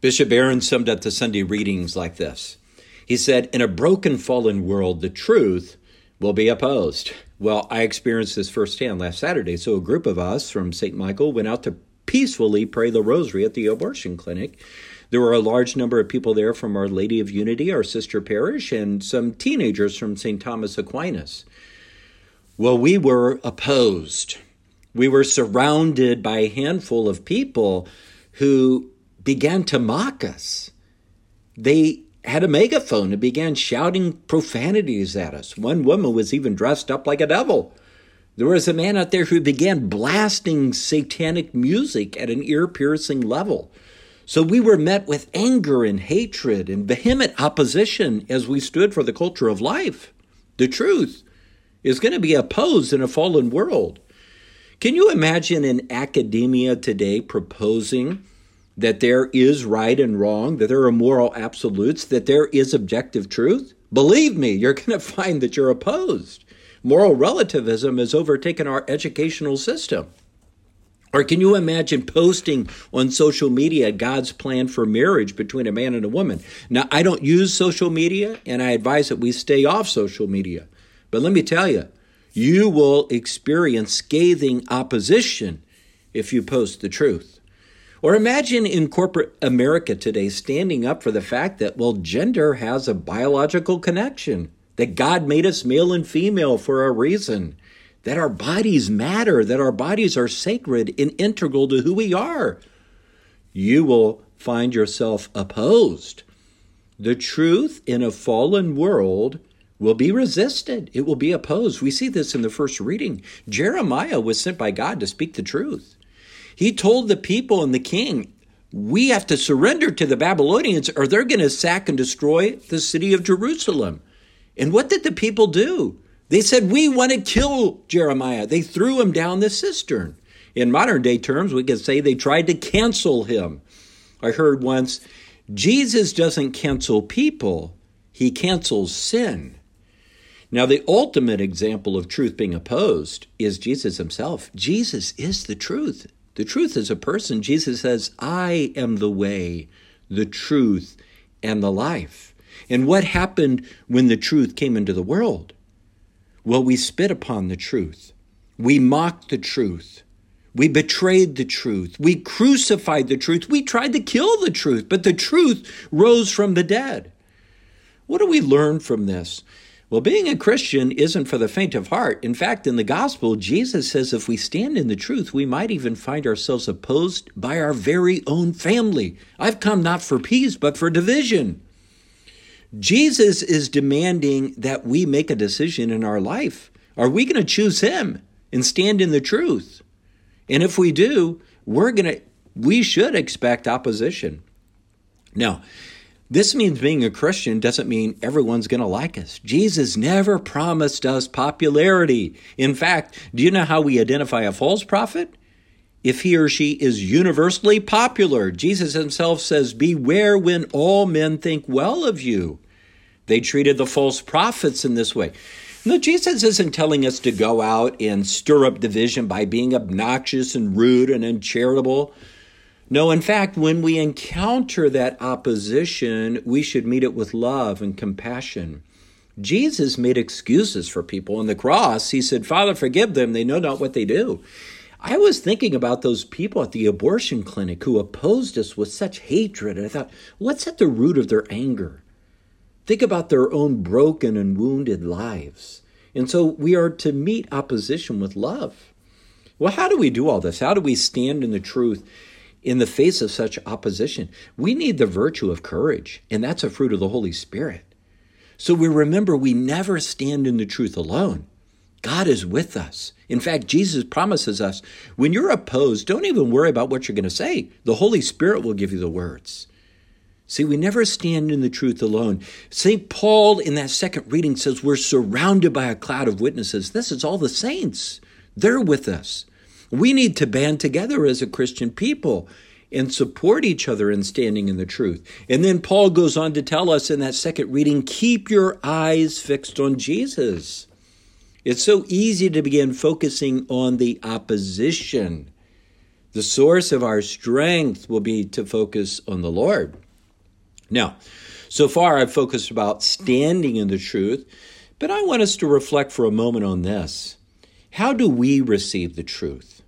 Bishop Barron summed up the Sunday readings like this He said, In a broken, fallen world, the truth will be opposed. Well, I experienced this firsthand last Saturday. So, a group of us from St. Michael went out to peacefully pray the rosary at the abortion clinic. There were a large number of people there from Our Lady of Unity, our sister parish, and some teenagers from St. Thomas Aquinas. Well, we were opposed. We were surrounded by a handful of people who began to mock us. They had a megaphone and began shouting profanities at us. One woman was even dressed up like a devil. There was a man out there who began blasting satanic music at an ear piercing level. So we were met with anger and hatred and vehement opposition as we stood for the culture of life. The truth is going to be opposed in a fallen world. Can you imagine in academia today proposing that there is right and wrong, that there are moral absolutes, that there is objective truth, believe me, you're going to find that you're opposed. Moral relativism has overtaken our educational system. Or can you imagine posting on social media God's plan for marriage between a man and a woman? Now, I don't use social media and I advise that we stay off social media. But let me tell you, you will experience scathing opposition if you post the truth. Or imagine in corporate America today standing up for the fact that, well, gender has a biological connection, that God made us male and female for a reason, that our bodies matter, that our bodies are sacred and integral to who we are. You will find yourself opposed. The truth in a fallen world will be resisted. It will be opposed. We see this in the first reading. Jeremiah was sent by God to speak the truth. He told the people and the king, we have to surrender to the Babylonians or they're going to sack and destroy the city of Jerusalem. And what did the people do? They said, We want to kill Jeremiah. They threw him down the cistern. In modern day terms, we could say they tried to cancel him. I heard once, Jesus doesn't cancel people, he cancels sin. Now, the ultimate example of truth being opposed is Jesus himself. Jesus is the truth. The truth is a person. Jesus says, I am the way, the truth, and the life. And what happened when the truth came into the world? Well, we spit upon the truth. We mocked the truth. We betrayed the truth. We crucified the truth. We tried to kill the truth, but the truth rose from the dead. What do we learn from this? Well, being a Christian isn't for the faint of heart. In fact, in the gospel, Jesus says if we stand in the truth, we might even find ourselves opposed by our very own family. I've come not for peace, but for division. Jesus is demanding that we make a decision in our life. Are we going to choose him and stand in the truth? And if we do, we're going to we should expect opposition. Now, this means being a Christian doesn't mean everyone's going to like us. Jesus never promised us popularity. In fact, do you know how we identify a false prophet? If he or she is universally popular. Jesus himself says, Beware when all men think well of you. They treated the false prophets in this way. No, Jesus isn't telling us to go out and stir up division by being obnoxious and rude and uncharitable. No, in fact, when we encounter that opposition, we should meet it with love and compassion. Jesus made excuses for people on the cross. He said, Father, forgive them. They know not what they do. I was thinking about those people at the abortion clinic who opposed us with such hatred. And I thought, what's at the root of their anger? Think about their own broken and wounded lives. And so we are to meet opposition with love. Well, how do we do all this? How do we stand in the truth in the face of such opposition. We need the virtue of courage, and that's a fruit of the Holy Spirit. So we remember we never stand in the truth alone. God is with us. In fact, Jesus promises us when you're opposed, don't even worry about what you're going to say. The Holy Spirit will give you the words. See, we never stand in the truth alone. St. Paul, in that second reading, says we're surrounded by a cloud of witnesses. This is all the saints. They're with us. We need to band together as a Christian people and support each other in standing in the truth. And then Paul goes on to tell us in that second reading keep your eyes fixed on Jesus. It's so easy to begin focusing on the opposition. The source of our strength will be to focus on the Lord. Now, so far I've focused about standing in the truth, but I want us to reflect for a moment on this. How do we receive the truth?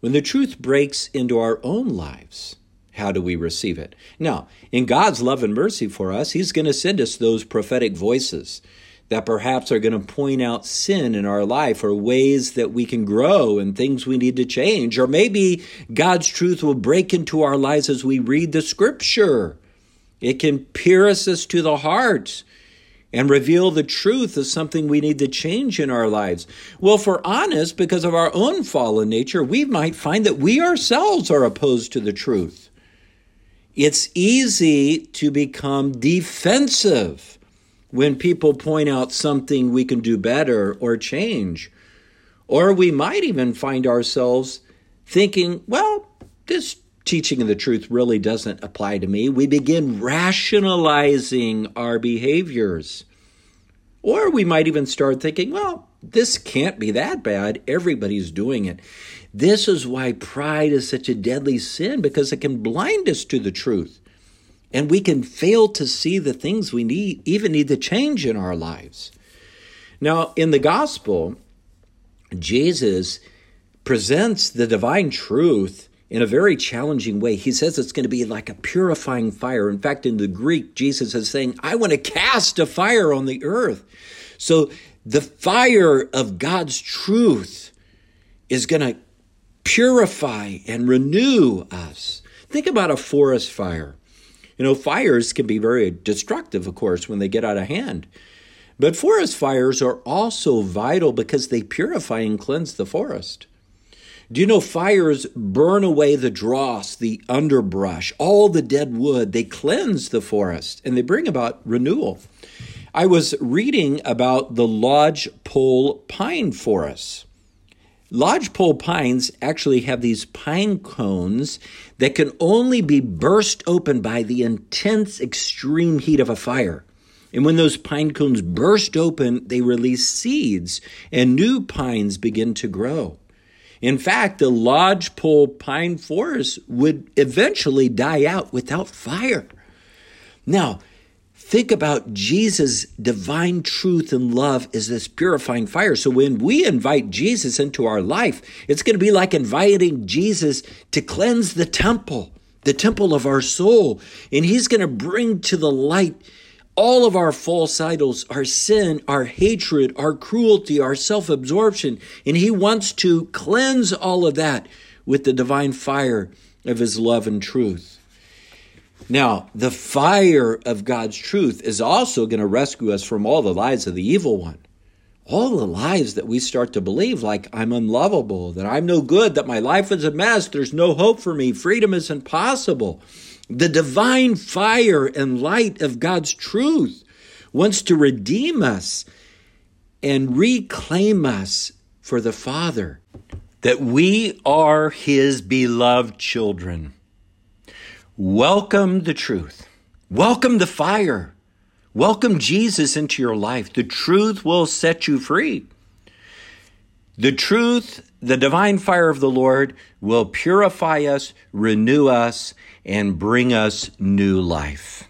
When the truth breaks into our own lives, how do we receive it? Now, in God's love and mercy for us, He's going to send us those prophetic voices that perhaps are going to point out sin in our life or ways that we can grow and things we need to change. Or maybe God's truth will break into our lives as we read the scripture. It can pierce us to the heart and reveal the truth of something we need to change in our lives. Well, if we're honest, because of our own fallen nature, we might find that we ourselves are opposed to the truth. It's easy to become defensive when people point out something we can do better or change. Or we might even find ourselves thinking, well, this teaching of the truth really doesn't apply to me. We begin rationalizing our behaviors. Or we might even start thinking, well, this can't be that bad. Everybody's doing it. This is why pride is such a deadly sin because it can blind us to the truth. And we can fail to see the things we need, even need to change in our lives. Now, in the gospel, Jesus presents the divine truth in a very challenging way. He says it's going to be like a purifying fire. In fact, in the Greek, Jesus is saying, I want to cast a fire on the earth. So the fire of God's truth is going to purify and renew us. Think about a forest fire. You know, fires can be very destructive, of course, when they get out of hand. But forest fires are also vital because they purify and cleanse the forest. Do you know fires burn away the dross, the underbrush, all the dead wood? They cleanse the forest and they bring about renewal. I was reading about the lodgepole pine forests. Lodgepole pines actually have these pine cones that can only be burst open by the intense extreme heat of a fire. And when those pine cones burst open, they release seeds and new pines begin to grow. In fact, the lodgepole pine forest would eventually die out without fire. Now, think about Jesus' divine truth and love as this purifying fire. So when we invite Jesus into our life, it's going to be like inviting Jesus to cleanse the temple, the temple of our soul. And he's going to bring to the light all of our false idols, our sin, our hatred, our cruelty, our self absorption. And He wants to cleanse all of that with the divine fire of His love and truth. Now, the fire of God's truth is also going to rescue us from all the lies of the evil one. All the lies that we start to believe, like I'm unlovable, that I'm no good, that my life is a mess, there's no hope for me, freedom is impossible. The divine fire and light of God's truth wants to redeem us and reclaim us for the Father, that we are His beloved children. Welcome the truth. Welcome the fire. Welcome Jesus into your life. The truth will set you free. The truth, the divine fire of the Lord, will purify us, renew us, and bring us new life.